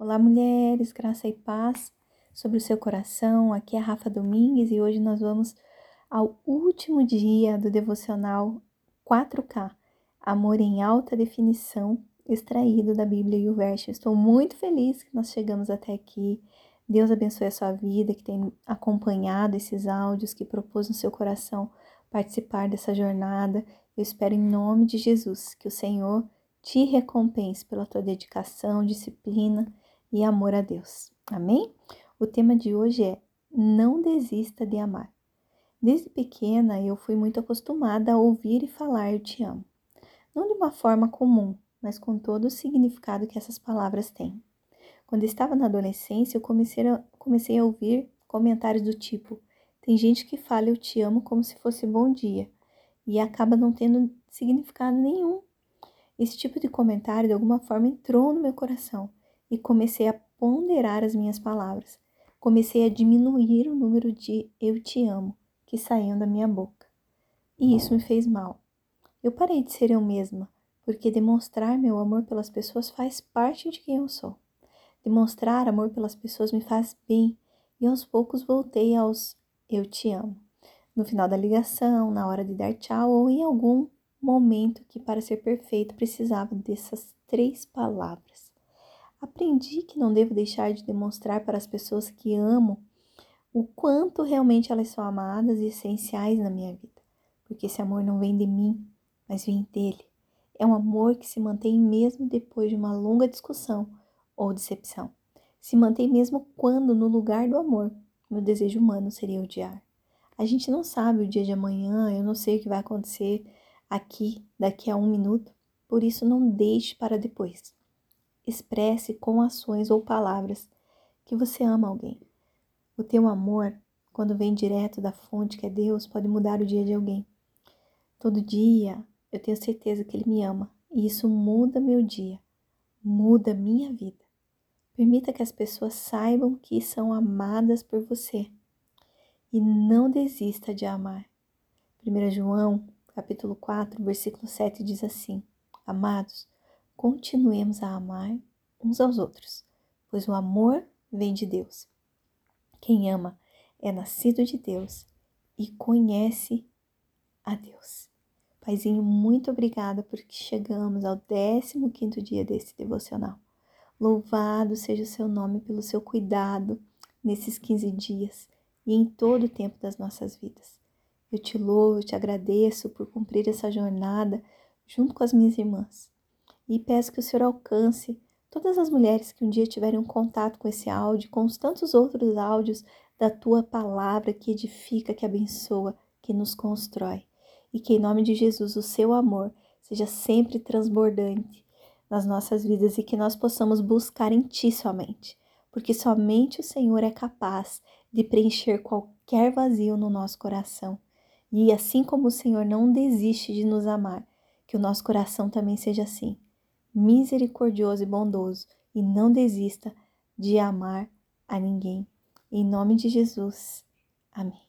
Olá, mulheres, graça e paz sobre o seu coração. Aqui é a Rafa Domingues e hoje nós vamos ao último dia do devocional 4K, Amor em Alta Definição, extraído da Bíblia e o verso. Estou muito feliz que nós chegamos até aqui. Deus abençoe a sua vida, que tem acompanhado esses áudios, que propôs no seu coração participar dessa jornada. Eu espero em nome de Jesus que o Senhor te recompense pela tua dedicação, disciplina e amor a Deus. Amém? O tema de hoje é Não desista de amar. Desde pequena eu fui muito acostumada a ouvir e falar eu te amo. Não de uma forma comum, mas com todo o significado que essas palavras têm. Quando estava na adolescência, eu comecei a, comecei a ouvir comentários do tipo: tem gente que fala eu te amo como se fosse bom dia e acaba não tendo significado nenhum. Esse tipo de comentário de alguma forma entrou no meu coração e comecei a ponderar as minhas palavras. Comecei a diminuir o número de eu te amo que saíam da minha boca. E isso me fez mal. Eu parei de ser eu mesma, porque demonstrar meu amor pelas pessoas faz parte de quem eu sou. Demonstrar amor pelas pessoas me faz bem e aos poucos voltei aos eu te amo. No final da ligação, na hora de dar tchau ou em algum momento que para ser perfeito precisava dessas três palavras. Aprendi que não devo deixar de demonstrar para as pessoas que amo o quanto realmente elas são amadas e essenciais na minha vida, porque esse amor não vem de mim, mas vem dele. É um amor que se mantém mesmo depois de uma longa discussão ou decepção. Se mantém mesmo quando, no lugar do amor, meu desejo humano seria odiar. A gente não sabe o dia de amanhã, eu não sei o que vai acontecer aqui, daqui a um minuto, por isso não deixe para depois expresse com ações ou palavras que você ama alguém. O teu amor, quando vem direto da fonte que é Deus, pode mudar o dia de alguém. Todo dia eu tenho certeza que Ele me ama e isso muda meu dia, muda minha vida. Permita que as pessoas saibam que são amadas por você e não desista de amar. 1 João, capítulo 4, versículo 7 diz assim: Amados, continuemos a amar uns aos outros, pois o amor vem de Deus. Quem ama é nascido de Deus e conhece a Deus. Paizinho, muito obrigada porque chegamos ao 15 dia desse devocional. Louvado seja o seu nome pelo seu cuidado nesses 15 dias e em todo o tempo das nossas vidas. Eu te louvo, eu te agradeço por cumprir essa jornada junto com as minhas irmãs e peço que o Senhor alcance todas as mulheres que um dia tiverem um contato com esse áudio, com os tantos outros áudios da tua palavra que edifica, que abençoa, que nos constrói. E que em nome de Jesus o seu amor seja sempre transbordante nas nossas vidas e que nós possamos buscar em ti somente, porque somente o Senhor é capaz de preencher qualquer vazio no nosso coração. E assim como o Senhor não desiste de nos amar, que o nosso coração também seja assim misericordioso e bondoso e não desista de amar a ninguém. Em nome de Jesus. Amém.